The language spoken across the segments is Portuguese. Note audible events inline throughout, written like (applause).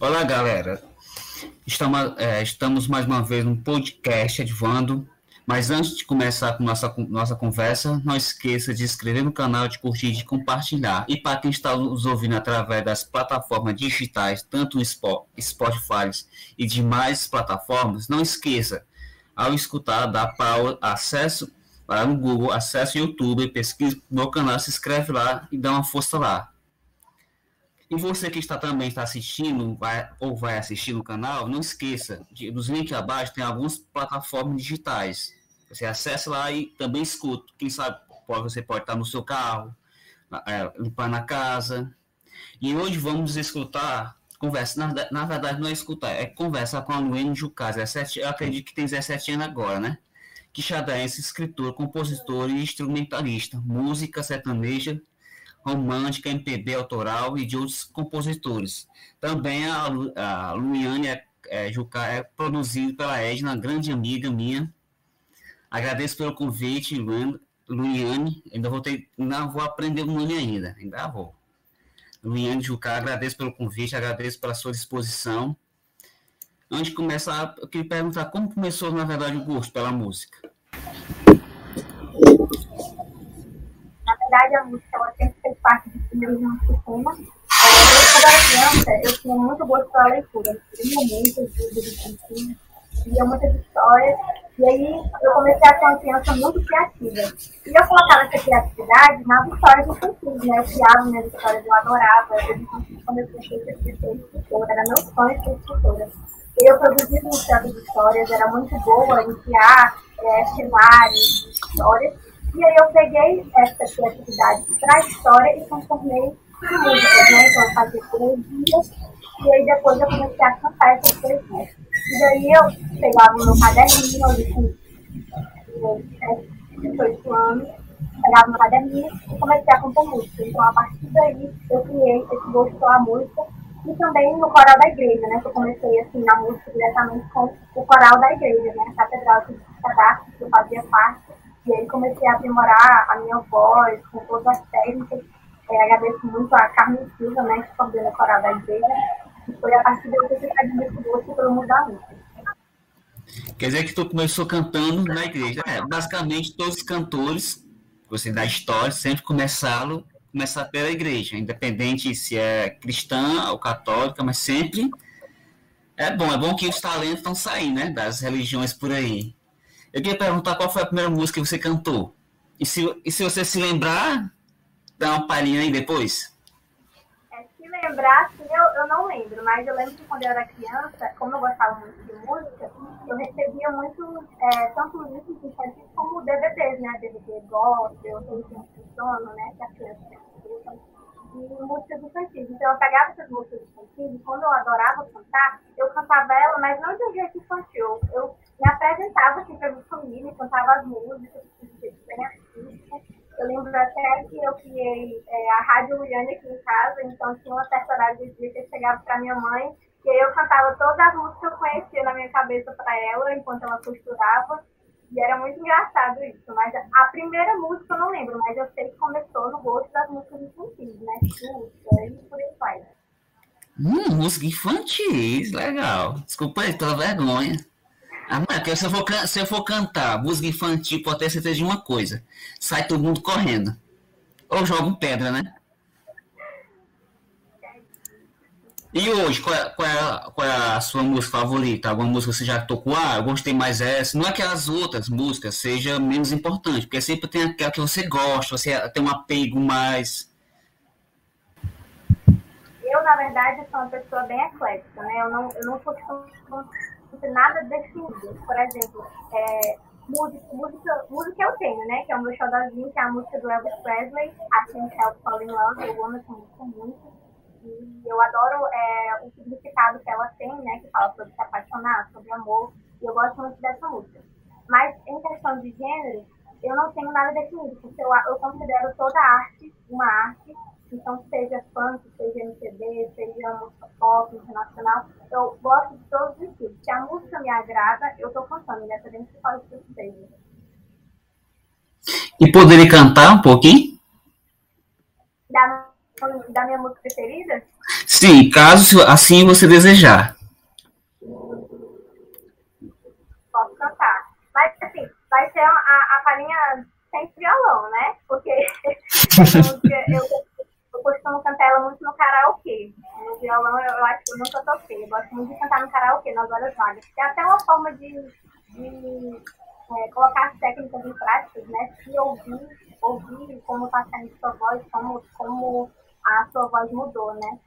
Olá, galera. Estamos, é, estamos mais uma vez no podcast Advando. Mas antes de começar com nossa, nossa conversa, não esqueça de se inscrever no canal, de curtir, de compartilhar. E para quem está nos ouvindo através das plataformas digitais, tanto Spotify e demais plataformas, não esqueça, ao escutar, dar para acesso para no Google, acesse o YouTube, pesquise no canal, se inscreve lá e dá uma força lá. E você que está também está assistindo vai, ou vai assistir no canal, não esqueça, de, nos links abaixo tem algumas plataformas digitais. Você acessa lá e também escuta. Quem sabe você pode estar no seu carro, é, limpar na casa. E hoje vamos escutar, conversa, na, na verdade não é escutar, é conversar com a Luene Jucaz. É eu acredito que tem 17 anos agora, né? Quixadense, escritor, compositor e instrumentalista, música sertaneja romântica, MPB autoral e de outros compositores. Também a, a Luiane é, é, Jucá é produzido pela Edna, grande amiga minha. Agradeço pelo convite, Luiane. Ainda vou ter, ainda vou aprender o nome ainda, ainda vou. Luiane Jucá, agradeço pelo convite, agradeço pela sua disposição. Antes de começar, eu queria perguntar como começou, na verdade, o gosto pela música. Verdade, a música ela sempre fez parte dos primeiros anos do cinema. É, quando eu era criança, eu tinha muito gosto pela leitura. Eu lia muito livros de lia muitas histórias. E aí eu comecei a ser uma criança muito criativa. E eu colocava essa criatividade nas histórias infantis, né? Eu criava minhas histórias, eu adorava. Eu, eu comecei a ser escritora, era meu sonho ser escritora. Eu produzia de histórias, era muito boa em criar é, cenários, histórias. E aí eu peguei essa criatividade para a história e transformei em músicas, né? Então eu fazia poesias e aí depois eu comecei a cantar essas poesias. E daí eu pegava o meu caderninho, eu tinha 18 anos, pegava meu caderninho e comecei a compor música. Então a partir daí eu criei esse gosto pela música e também no coral da igreja, né? Que eu comecei assim na música diretamente com o coral da igreja, né? A Catedral de Cadastro, que eu fazia parte e aí comecei a aprimorar a minha voz, com todas as técnicas. É, agradeço muito a Carmen Silva, né, que coordena a coral da igreja. E foi a partir daí que eu fiquei esse gosto pelo mundo da música. Quer dizer que tu começou cantando na igreja. É, basicamente, todos os cantores, você da história, sempre começaram começar pela igreja, independente se é cristã ou católica, mas sempre é bom, é bom que os talentos estão saindo, né, das religiões por aí. Eu queria perguntar qual foi a primeira música que você cantou. E se, e se você se lembrar, dá uma palhinha aí depois. É, se lembrar, eu, eu não lembro, mas eu lembro que quando eu era criança, como eu gostava muito de música, eu recebia muito, é, tanto livros infantis como DVDs, né? DVD gospel, tem sono, né? Que as crianças escutam e músicas infantis. Então eu pegava essas músicas infantis e quando eu adorava cantar, eu cantava ela, mas não de um jeito infantil. Eu me apresentava assim para minha família, cantava as músicas de jeito bem artístico. Eu lembro até que eu criei é, a Rádio Luiane aqui em casa, então tinha uma certa horário de dia que eu chegava para minha mãe e aí eu cantava todas as músicas que eu conhecia na minha cabeça para ela, enquanto ela costurava. E era muito engraçado isso. Mas a primeira música eu não lembro, mas eu sei que começou no gosto das músicas infantis, né? Xuxa e por aí vai. Hum, música infantil, legal. Desculpa aí, tô vergonha. Ah, porque se eu, for, se eu for cantar música infantil, pode ter certeza de uma coisa: sai todo mundo correndo. Ou jogam pedra, né? E hoje, qual é, qual, é, qual é, a sua música favorita? Alguma música que você já tocou? Ah, eu gostei mais essa. Não é que as outras músicas sejam menos importantes, porque sempre tem aquela que você gosta, você tem um apego mais. Eu, na verdade, sou uma pessoa bem eclética, né? Eu não, eu não sou não nada definido. Por exemplo, é, música, música, música eu tenho, né? Que é o meu xodózinho, que é a música do Elvis Presley, a Can't Help Fall in Love. Eu amo essa música muito. E eu adoro é, o significado que ela tem, né? Que fala sobre se apaixonar, sobre amor. E eu gosto muito dessa música. Mas em questão de gênero, eu não tenho nada definido, porque eu, eu considero toda arte uma arte. Então, seja funk, seja MPB, seja música pop, internacional, eu gosto de todos os estilos. Se a música me agrada, eu estou cantando, independente de qual estilo seja. E poderia cantar um pouquinho? Da da minha música preferida? Sim, caso assim você desejar. Posso cantar. Mas, assim, vai ser a, a palhinha sem violão, né? Porque (laughs) eu, eu costumo cantar ela muito no karaokê. No violão, eu, eu acho que eu nunca toquei. Eu gosto muito de cantar no karaokê, nas horas vagas. É até uma forma de, de é, colocar as técnicas em prática, né? Se ouvir, ouvir como está saindo sua voz, como, como a sua voz mudou, né?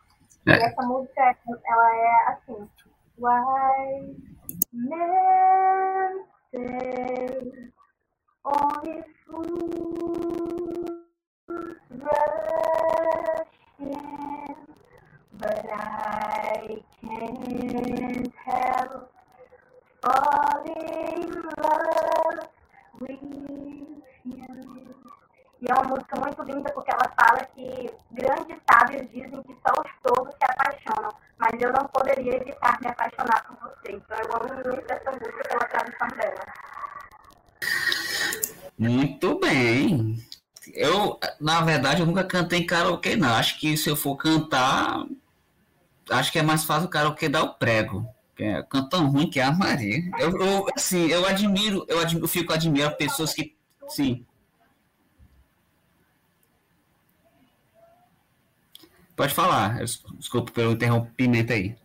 É. E essa música, ela é assim. Why men say only fools rush in, but I can't help falling in love with. E é uma música muito linda porque ela fala que grandes sábios dizem que só os tolos se apaixonam, mas eu não poderia evitar me apaixonar por você. Então eu amo muito essa música pela tradução dela. Muito bem. Eu, na verdade, eu nunca cantei em karaokê, não. Acho que se eu for cantar, acho que é mais fácil o karaokê dar o prego. É, cantão ruim que é a Maria. Eu, eu, assim, eu admiro, eu admiro, eu fico admirando pessoas que, sim, Pode falar. Desculpa pelo interrompimento aí.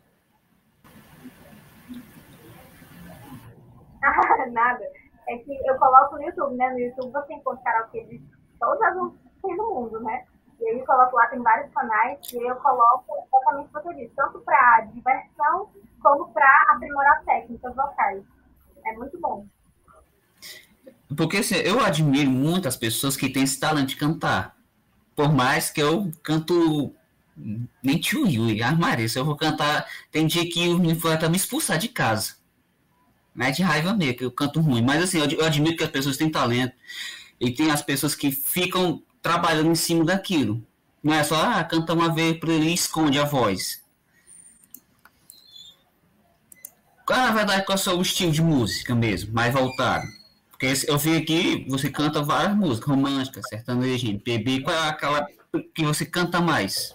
(laughs) Nada. É que eu coloco no YouTube, né? No YouTube você encontra karaokê de todas as músicas do mundo, né? E aí eu coloco lá, tem vários canais, e eu coloco exatamente o que você disse, tanto para diversão como para aprimorar técnicas vocais. É muito bom. Porque assim, eu admiro muitas pessoas que têm esse talento de cantar. Por mais que eu canto nem tio Yui, armaria. Se eu vou cantar, tem dia que o menino foi até me expulsar de casa. Não é de raiva mesmo, que eu canto ruim. Mas assim, eu, eu admito que as pessoas têm talento. E tem as pessoas que ficam trabalhando em cima daquilo. Não é só, ah, canta uma vez por ele e esconde a voz. Qual, na verdade, qual é o seu estilo de música mesmo, mais voltado? Porque eu vi aqui, você canta várias músicas, românticas, sertaneja, MPB. Qual é aquela que você canta mais?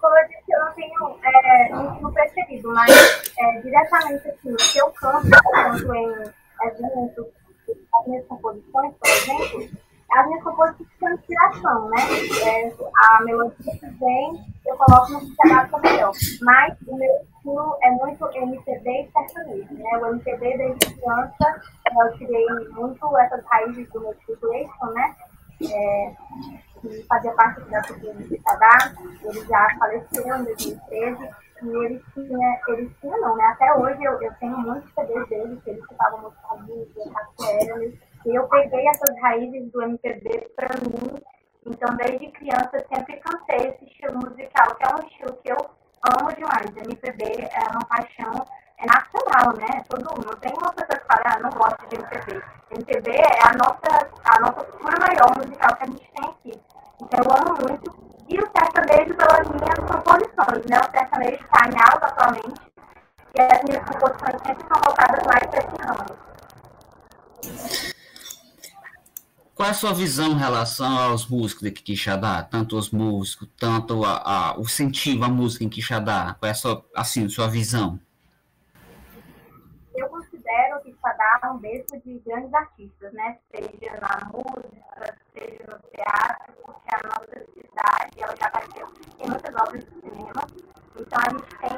Como eu disse, eu não tenho é, um preferido, mas é, diretamente assim, se eu canto, canto em eventos, as minhas composições, por exemplo, as minhas composições são inspiração, né? É, a melodia que vem, eu coloco no que melhor. Mas o meu estilo é muito MPB e sertanejo, né? O MPB desde criança, eu tirei muito essas raízes do meu circulation, né? É, que fazia parte da cultura de Sadá, ele já faleceu em 2013, e ele tinha, ele tinha não, né? Até hoje eu, eu tenho muitos CDs dele, que ele escutava música música, Rafael, e eu peguei essas raízes do MPB para mim, então desde criança eu sempre cantei esse estilo musical, que é um estilo que eu amo demais. MPB é uma paixão é nacional, né? Todo mundo. Tem uma pessoa que fala, ah, não gosto de MPB. MPB é a nossa, a nossa cultura maior musical que a gente tem aqui. Então eu amo muito. E o sertanejo pelas minhas composições, né? O sertanejo está em alta atualmente. E as minhas composições sempre são voltadas mais para esse ramo. Qual é a sua visão em relação aos músicos de Quixadá? Tanto os músicos, tanto a, a, o incentivo à música em Quixadá? Qual é a sua, assim, sua visão? Eu considero Quixadá um berço de grandes artistas, né? Seja na música, seja no teatro, porque a nossa cidade ela já bateu em muitas obras de cinema. Então a gente tem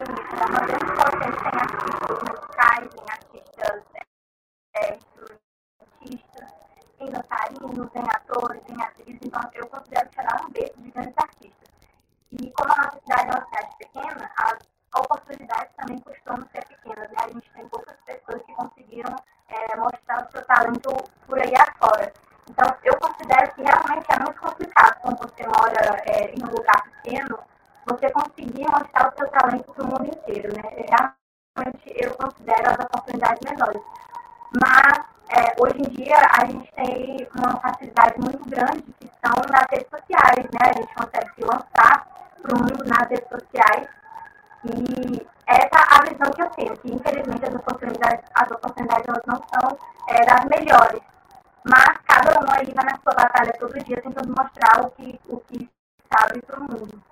mas cada um aí vai na sua batalha todo dia tentando mostrar o que, o que sabe para o mundo.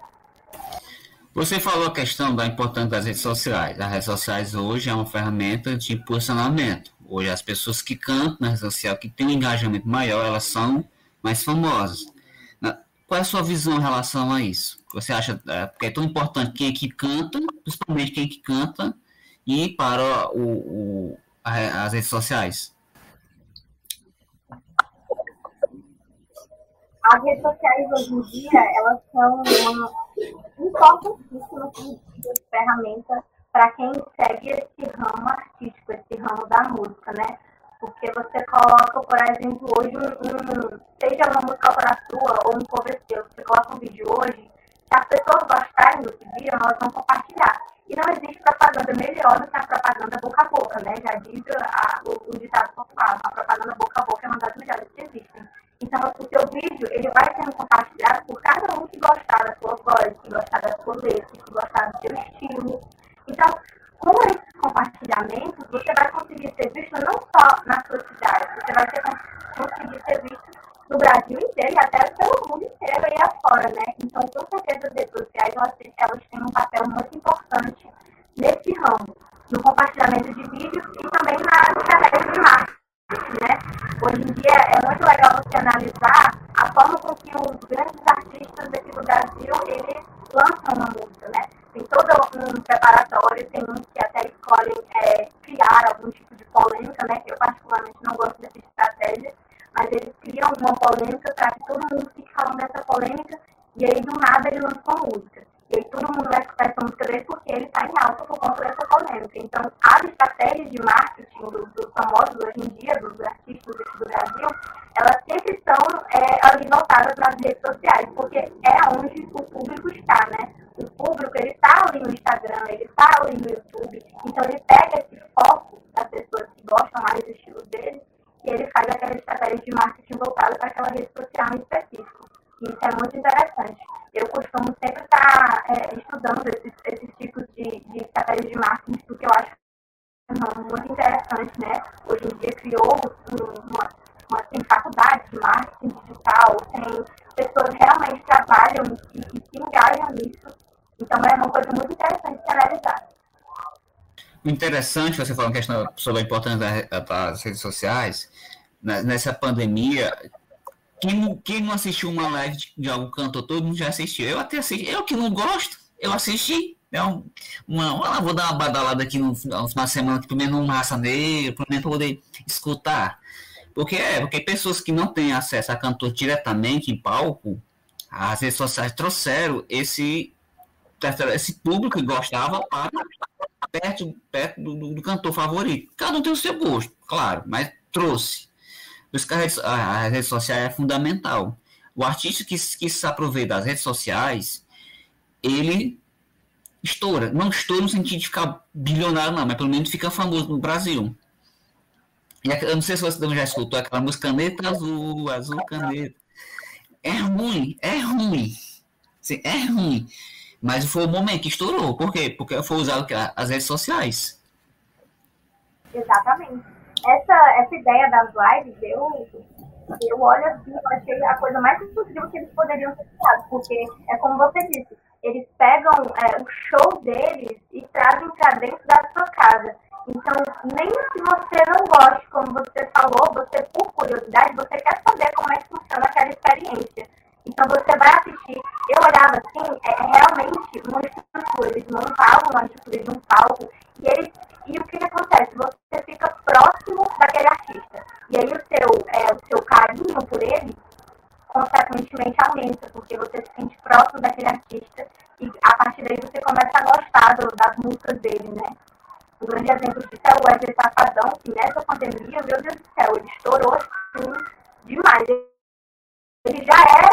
Você falou a questão da importância das redes sociais. As redes sociais hoje é uma ferramenta de impulsionamento. Hoje as pessoas que cantam na rede social, que têm um engajamento maior, elas são mais famosas. Qual é a sua visão em relação a isso? Você acha é, que é tão importante quem é que canta, principalmente quem é que canta, e para o, o as redes sociais? As redes sociais hoje em dia, elas são uma importantíssima ferramenta para quem segue esse ramo artístico, esse ramo da música, né? Porque você coloca, por exemplo, hoje um, seja uma música para sua ou um cover seu, você coloca um vídeo hoje, se as pessoas gostarem do que viram, elas vão compartilhar. E não existe propaganda melhor do que a propaganda boca a boca, né? Já diz a, o, o ditado popular, a propaganda boca a boca é uma das melhores que existem. Então, o seu vídeo, ele vai sendo compartilhado por cada um que gostar da sua voz, que gostar da sua letra, que gostar do seu estilo. Então, com esses compartilhamentos, você vai conseguir ser visto não só na sua cidade, você vai ter, conseguir ser visto no Brasil inteiro e até pelo mundo inteiro e afora, né? Então, com certeza, as redes sociais, elas, elas têm um papel muito importante nesse ramo, no compartilhamento de vídeos e também na estratégia de marketing, né? Hoje em dia, é muito legal você analisar a forma com que os grandes artistas aqui do Brasil, eles lançam uma música, né? Tem todo um preparatório, tem uns que até escolhem é, criar algum tipo de polêmica, né? Eu particularmente não gosto dessa estratégia, mas eles criam uma polêmica para que todo mundo fique falando dessa polêmica e aí do nada ele lança uma música. E aí todo mundo vai escutar essa música dele porque ele está em alta por conta dessa polêmica. Então, as estratégias de marketing dos, famosos hoje em dia, dos artistas do Brasil, elas sempre estão é, ali voltadas nas redes sociais, porque é onde o público está, né? O público, ele está ali no Instagram, ele está ali no YouTube, então ele pega esse foco das pessoas que gostam mais do estilo dele e ele faz aquela estratégia de marketing voltada para aquela rede social em específico. Isso é muito interessante. Eu costumo sempre estar é, estudando esses, esses tipos de, de estratégias de marketing, porque eu acho muito interessante, né? Hoje em dia criou uma, uma, tem faculdade de marketing digital, tem pessoas que realmente trabalham e, e se engajam nisso. Então é uma coisa muito interessante de analisar. Interessante você falar questão sobre a importância das redes sociais. Né, nessa pandemia, quem, quem não assistiu uma live de, algum cantor, todo mundo já assistiu. Eu até assisti. Eu que não gosto, eu assisti. É um, uma, vou dar uma badalada aqui no, no final de semana, pelo menos um raça negra, pelo menos poder escutar. Porque é, porque pessoas que não têm acesso a cantor diretamente em palco, as redes sociais trouxeram esse, esse público que gostava para perto, perto do, do, cantor favorito. Cada um tem o seu gosto, claro, mas trouxe. Por isso que a rede, a rede social é fundamental. O artista que, que se aproveita das redes sociais, ele estoura. Não estoura no sentido de ficar bilionário, não, mas pelo menos fica famoso no Brasil. E eu não sei se você já escutou aquela música Caneta Azul, Azul Caneta. É ruim, é ruim. É ruim. Mas foi o momento que estourou. Por quê? Porque foi usado as redes sociais. Exatamente. Essa, essa ideia das lives, eu, eu olho assim, eu achei a coisa mais possível que eles poderiam ter criado. Porque é como você disse, eles pegam é, o show deles e trazem para dentro da sua casa. Então, nem se você não gosta, como você falou, você, por curiosidade, você quer saber como é que funciona aquela experiência. Então você vai assistir. Eu olhava assim, é, é realmente uma estrutura, eles montavam uma estrutura de um palco e eles. E o que, que acontece? Você fica próximo daquele artista. E aí o seu, é, o seu carinho por ele, consequentemente, aumenta, porque você se sente próximo daquele artista e a partir daí você começa a gostar do, das músicas dele, né? Um grande exemplo disso é o Wesley Safadão, que nessa pandemia, meu Deus do céu, ele estourou assim demais. Ele já era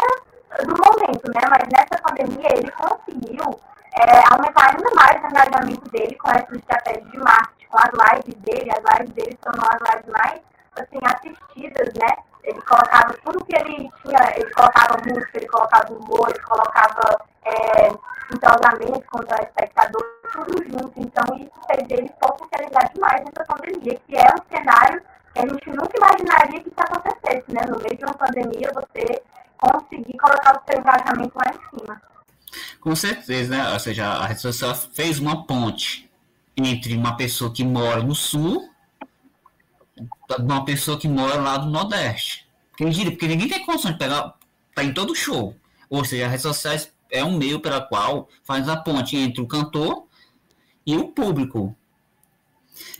momento, né? Mas nessa pandemia ele conseguiu é, aumentar ainda mais o engajamento dele com essa estratégia de marketing, com as lives dele, as lives dele são as lives mais assim, assistidas, né? Ele colocava tudo que ele tinha, ele colocava música, ele colocava humor, ele colocava é, entrosamento com o espectador, tudo junto. Então isso fez ele potencializar demais nessa pandemia, que é um cenário que a gente nunca imaginaria que isso acontecesse esse, né? No meio de uma pandemia, você conseguir colocar o seu engajamento lá em cima. Com certeza, né? Ou seja, a rede social fez uma ponte entre uma pessoa que mora no sul e uma pessoa que mora lá do Nordeste. Quem diria? Porque ninguém tem condição de pegar, tá em todo show. Ou seja, as redes sociais é um meio pela qual faz a ponte entre o cantor e o público.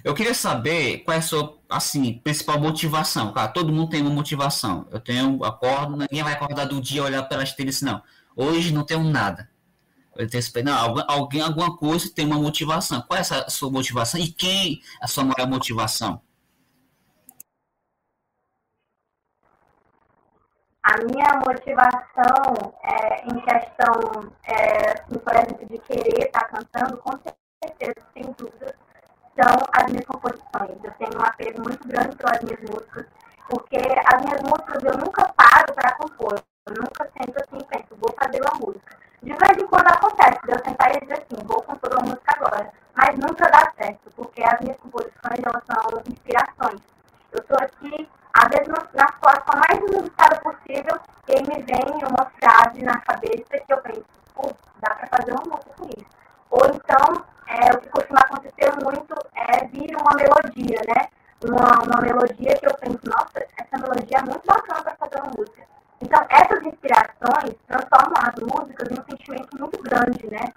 Eu queria saber qual é a sua assim, principal motivação. Cara, todo mundo tem uma motivação. Eu tenho, acordo, ninguém vai acordar do dia olhar pelas telhas, não. Hoje não tenho nada. Eu tenho, não, alguém, alguma coisa tem uma motivação. Qual é essa sua motivação e quem é a sua maior motivação? A minha motivação é, em questão, é, assim, por exemplo, de querer estar cantando, com certeza, sem dúvida, são as minhas composições. Eu tenho um apego muito grande pelas minhas músicas, porque as minhas músicas eu nunca paro para compor. Eu nunca sento assim e penso, vou fazer uma música. De vez em quando acontece, eu sentar e dizer assim, vou compor uma música agora. Mas nunca dá certo, porque as minhas composições elas são inspirações. Eu estou aqui às vezes na situação mais inusitada possível, ele me vem uma frase na cabeça que eu penso, dá para fazer uma música com isso. Ou então, é, o que costuma acontecer muito é vir uma melodia, né? Uma, uma melodia que eu penso, nossa, essa melodia é muito bacana para fazer uma música. Então, essas inspirações transformam as músicas em um sentimento muito grande, né?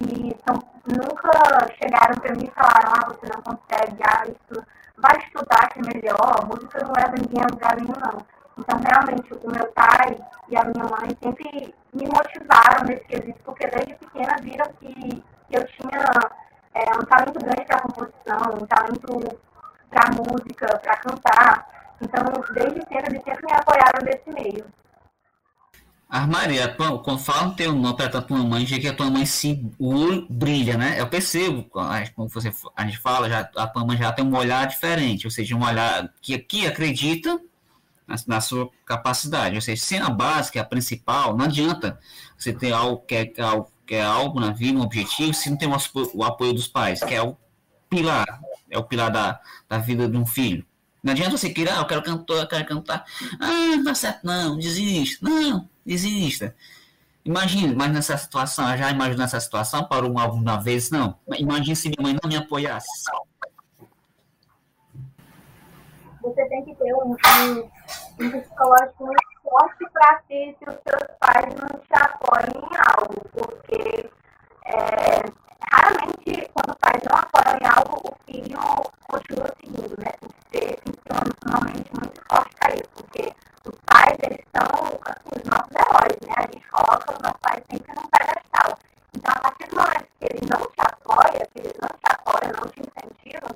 Que são, nunca chegaram para mim e falaram, ah, você não consegue, ah, isso, vai estudar que é melhor, música não leva ninguém a lugar nenhum, não. Então, realmente, o meu pai e a minha mãe sempre me motivaram nesse quesito, porque desde pequena viram que eu tinha é, um talento grande para composição, um talento para música, para cantar. Então, desde cedo, eles sempre me apoiaram nesse meio. Maria, quando falam teu nome para tua mãe, já que a tua mãe se o brilha, né? Eu percebo, quando você, a gente fala, já, a tua mãe já tem um olhar diferente, ou seja, um olhar que, que acredita na, na sua capacidade. Ou seja, sendo a base, que é a principal, não adianta você ter algo que é, é, algo, que é algo na vida, um objetivo, se não tem o, o apoio dos pais, que é o pilar, é o pilar da, da vida de um filho. Não adianta você querer, ah, eu quero cantar, eu quero cantar. Ah, não dá certo, não, desiste. Não, desista. Imagina, mas nessa situação, já imaginou essa situação para um alguma vez? Não. Imagina se minha mãe não me apoiasse. Você tem que ter um, um, um psicológico muito forte para si se os seus pais não te apoiam em algo, porque é, raramente, quando os pais não apoiam em algo, o filho continua seguindo, né? Tem que ter, tem que ter muito forte para isso, porque os pais, eles são assim, os nossos heróis, né? A gente coloca os nossos pais sempre num pedestal. Então, a partir do momento que eles não te apoiam, que eles não te apoiam, não te incentivam,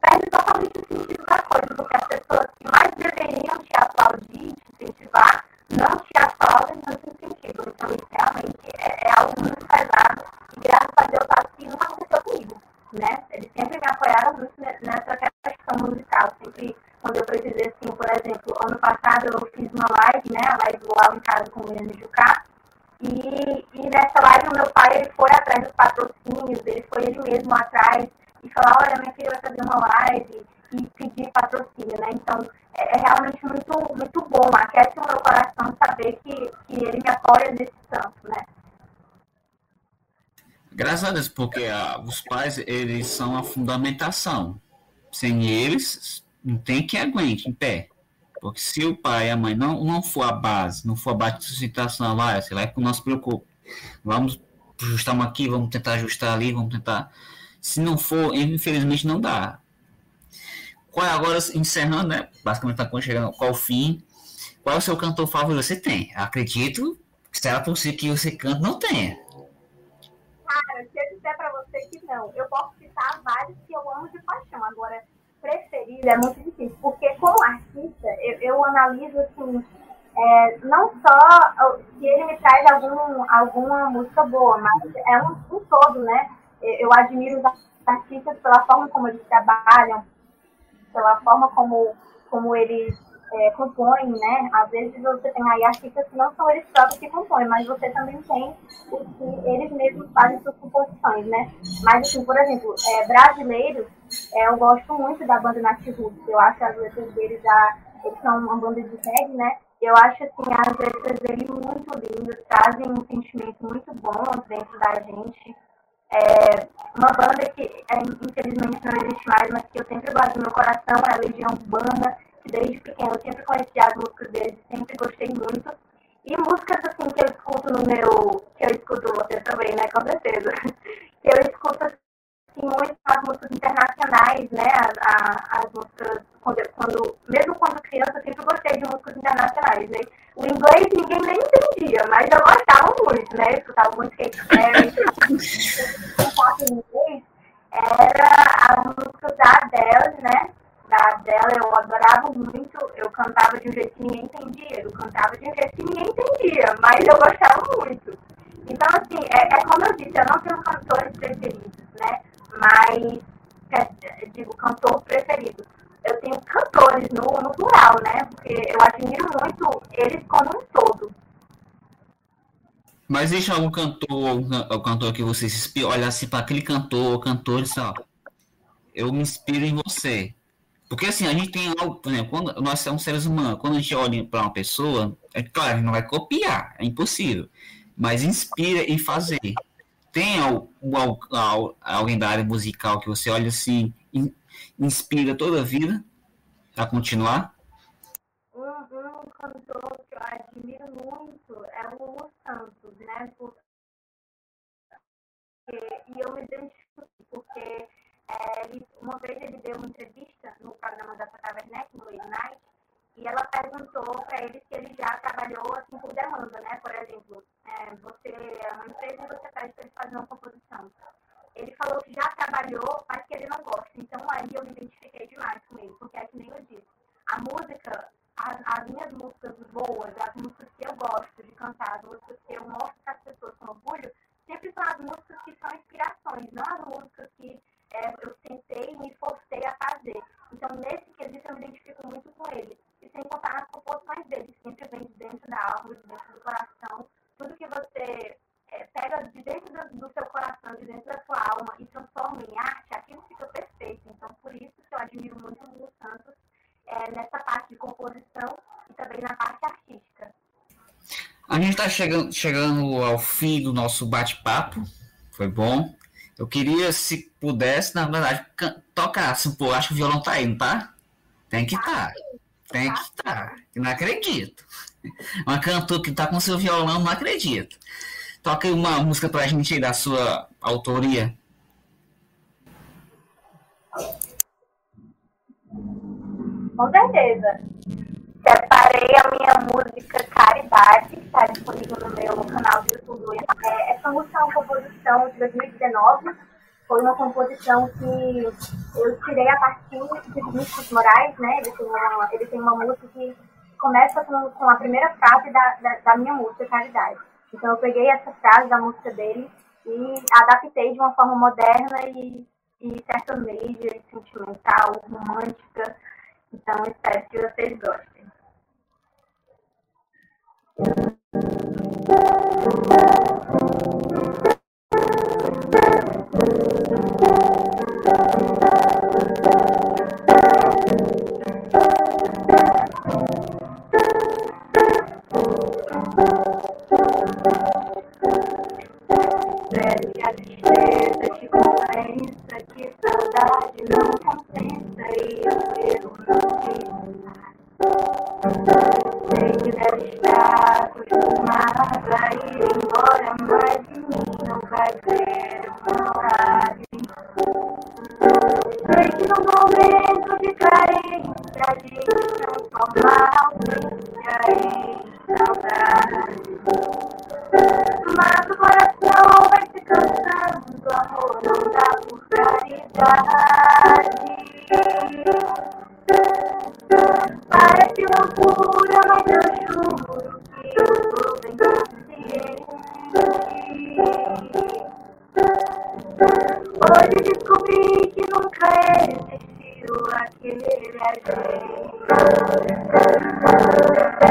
perde totalmente o sentido da coisa, porque as pessoas que mais deveriam te aplaudir, te incentivar, não te aplaudem, não te incentivam. Então, isso realmente é, é algo muito pesado. E graças a Deus, assim, nunca aconteceu comigo, né? Eles sempre me apoiaram muito nessa questão musical, sempre quando eu precisei, assim, por exemplo, ano passado eu fiz uma live, né, a live do em Casa com o William Jucá, e, e nessa live o meu pai ele foi atrás dos patrocínios, ele foi ele mesmo atrás e falou, olha, minha filha vai fazer uma live e pedir patrocínio, né? Então é, é realmente muito, muito bom, aquece o meu coração saber que, que ele me apoia nesse tanto, né? Graças a Deus, porque ah, os pais, eles são a fundamentação. Sem eles, não tem que aguente em pé. Porque se o pai e a mãe não, não for a base, não for a base de sustentação, vai, sei lá, é que não se. Vamos ajustar aqui, vamos tentar ajustar ali, vamos tentar. Se não for, infelizmente não dá. Qual é agora, encerrando, né? Basicamente está chegando qual fim. Qual é o seu cantor favorito? Você tem? Acredito que será possível que você cante não tenha. Cara, se eu disser para você que não, eu posso citar vários que eu amo de paixão. Agora, preferido é muito difícil, porque como artista, eu, eu analiso assim, é, não só se ele me traz algum, alguma música boa, mas é um, um todo, né? Eu admiro os artistas pela forma como eles trabalham, pela forma como, como eles é, compõem, né? Às vezes você tem aí artistas que não são eles próprios que compõem, mas você também tem os que eles mesmos fazem suas composições, né? Mas, assim, por exemplo, é, brasileiros, é, eu gosto muito da banda Natiruts. Eu acho as letras deles, a, eles são uma banda de reggae, né? Eu acho, assim, as letras deles muito lindas, trazem um sentimento muito bom dentro da gente. É, uma banda que, é, infelizmente, não existe mais, mas que eu sempre gosto do meu coração é a Legião Urbana desde pequeno, eu sempre conheci as músicas deles, sempre gostei muito. E músicas assim que eu escuto no meu. que eu escuto você também, né? Com certeza. (laughs) que eu escuto assim, muito as músicas internacionais, né? As, as, as músicas. Quando, quando, mesmo quando criança, eu sempre gostei de músicas internacionais. Né? O inglês ninguém nem entendia, mas eu gostava muito, né? Eu escutava muito Katy Perry. Era a música da Adele, né? da dela, eu adorava muito, eu cantava de um jeito que ninguém entendia, eu cantava de um jeito que ninguém entendia, mas eu gostava muito. Então, assim, é, é como eu disse, eu não tenho cantores preferidos, né? Mas, digo, cantor preferido. Eu tenho cantores no, no plural, né? Porque eu admiro muito eles como um todo. Mas existe algum cantor, o cantor que você se inspira, olha assim para aquele cantor, cantor, e ó, eu me inspiro em você. Porque assim, a gente tem algo, por exemplo, quando nós somos seres humanos, quando a gente olha para uma pessoa, é claro, a gente não vai copiar, é impossível. Mas inspira em fazer. Tem alguém da área musical que você olha assim, inspira toda a vida a continuar? Um, um cantor que eu admiro muito é o Lulu Santos, né? E eu me identifico porque é, uma vez ele deu uma entrevista no programa da Tata Werneck, no Late Night, e ela perguntou para ele se ele já trabalhou assim por demanda, né? Por exemplo, é, você é uma empresa e você pede para ele fazer uma composição. Ele falou que já trabalhou, mas que ele não gosta. Então aí eu me identifiquei demais com ele, porque é que nem eu disse. A música, as, as minhas músicas boas, as músicas que eu gosto de cantar, as músicas que eu mostro para as pessoas com orgulho, sempre são as músicas que são inspirações, não as músicas que é, eu tentei e me forcei a fazer. Então, nesse quesito, eu me identifico muito com ele. E sem contar as composições dele, que sempre vem de dentro da alma, de dentro do coração. Tudo que você é, pega de dentro do, do, seu coração, de dentro da sua alma e transforma em arte, aquilo fica perfeito. Então, por isso que eu admiro muito o Lulu Santos é, nessa parte de composição e também na parte artística. A gente está chegando, chegando ao fim do nosso bate-papo. Foi bom. Eu queria, se pudesse, na verdade, tocasse um. Acho que o violão tá indo, tá? Tem que. Tá. Tem que. Tá. Não acredito. Uma cantora que tá com seu violão, não acredito. Toca uma música pra gente aí da sua autoria. Com certeza. Separei a minha música Caridade, que está disponível no meu canal do YouTube. É, essa música é uma composição de 2019. Foi uma composição que eu tirei a partir de Vinícius Moraes, né? Ele tem uma, ele tem uma música que começa com, com a primeira frase da, da, da minha música, Caridade. Então eu peguei essa frase da música dele e adaptei de uma forma moderna e, e sertaneja, sentimental, romântica. Então espero que vocês gostem. Let me understand. Thank you.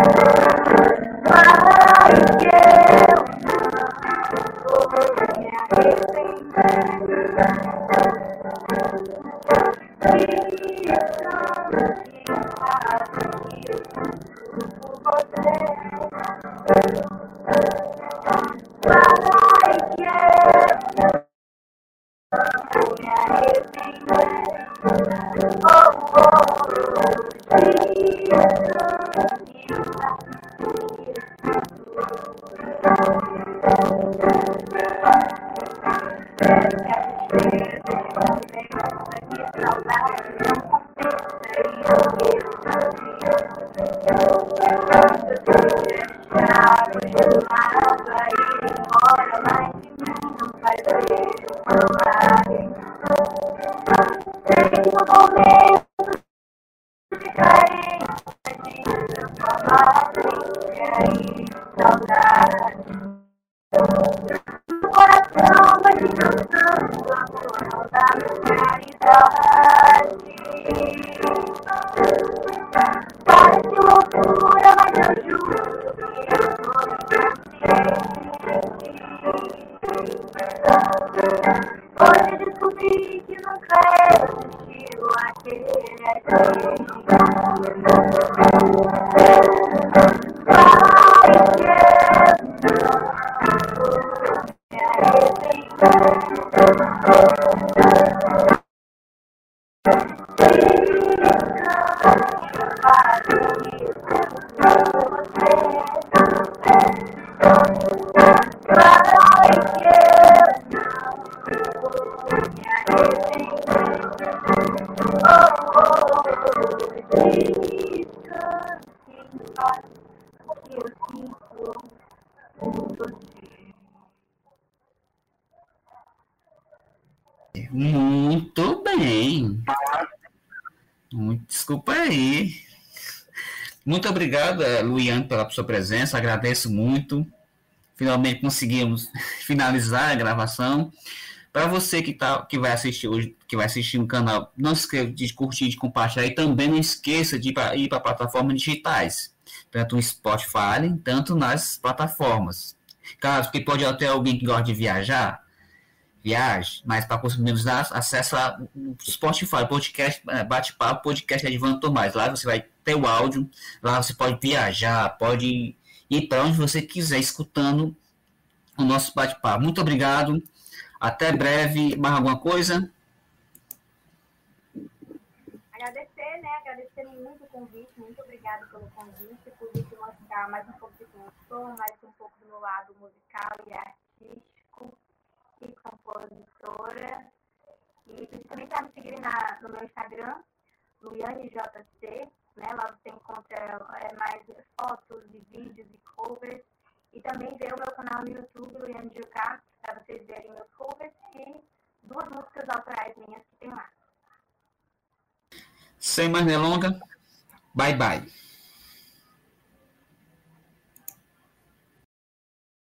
Muito obrigado, eh, Luian, pela sua presença, agradeço muito. Finalmente conseguimos (laughs) finalizar a gravação. Para você que, tá, que vai assistir hoje, que vai assistir no canal, não se esqueça de curtir, de compartilhar e também não esqueça de ir para plataformas digitais, tanto no Spotify, tanto nas plataformas. Caso que pode até alguém que gosta de viajar, viagem, mas para dados, acessa o Spotify, podcast, eh, bate-papo, podcast Advando Tomás. Lá você vai ter o áudio, lá você pode viajar, pode ir para onde você quiser, escutando o nosso bate-papo. Muito obrigado, até breve. Mais alguma coisa? Agradecer, né? Agradecer muito o convite, muito obrigada pelo convite, por me mostrar mais um pouco de quem eu mais um pouco do meu lado musical e artístico e compositora. E principalmente para me seguir na, no meu Instagram, LuianeJC, né? Lá você encontra é, mais fotos e vídeos e covers. E também ver o meu canal no YouTube, Luiane Jucá, para vocês verem meus covers e duas músicas autorais minhas que tem lá. Sem mais delongas, bye bye.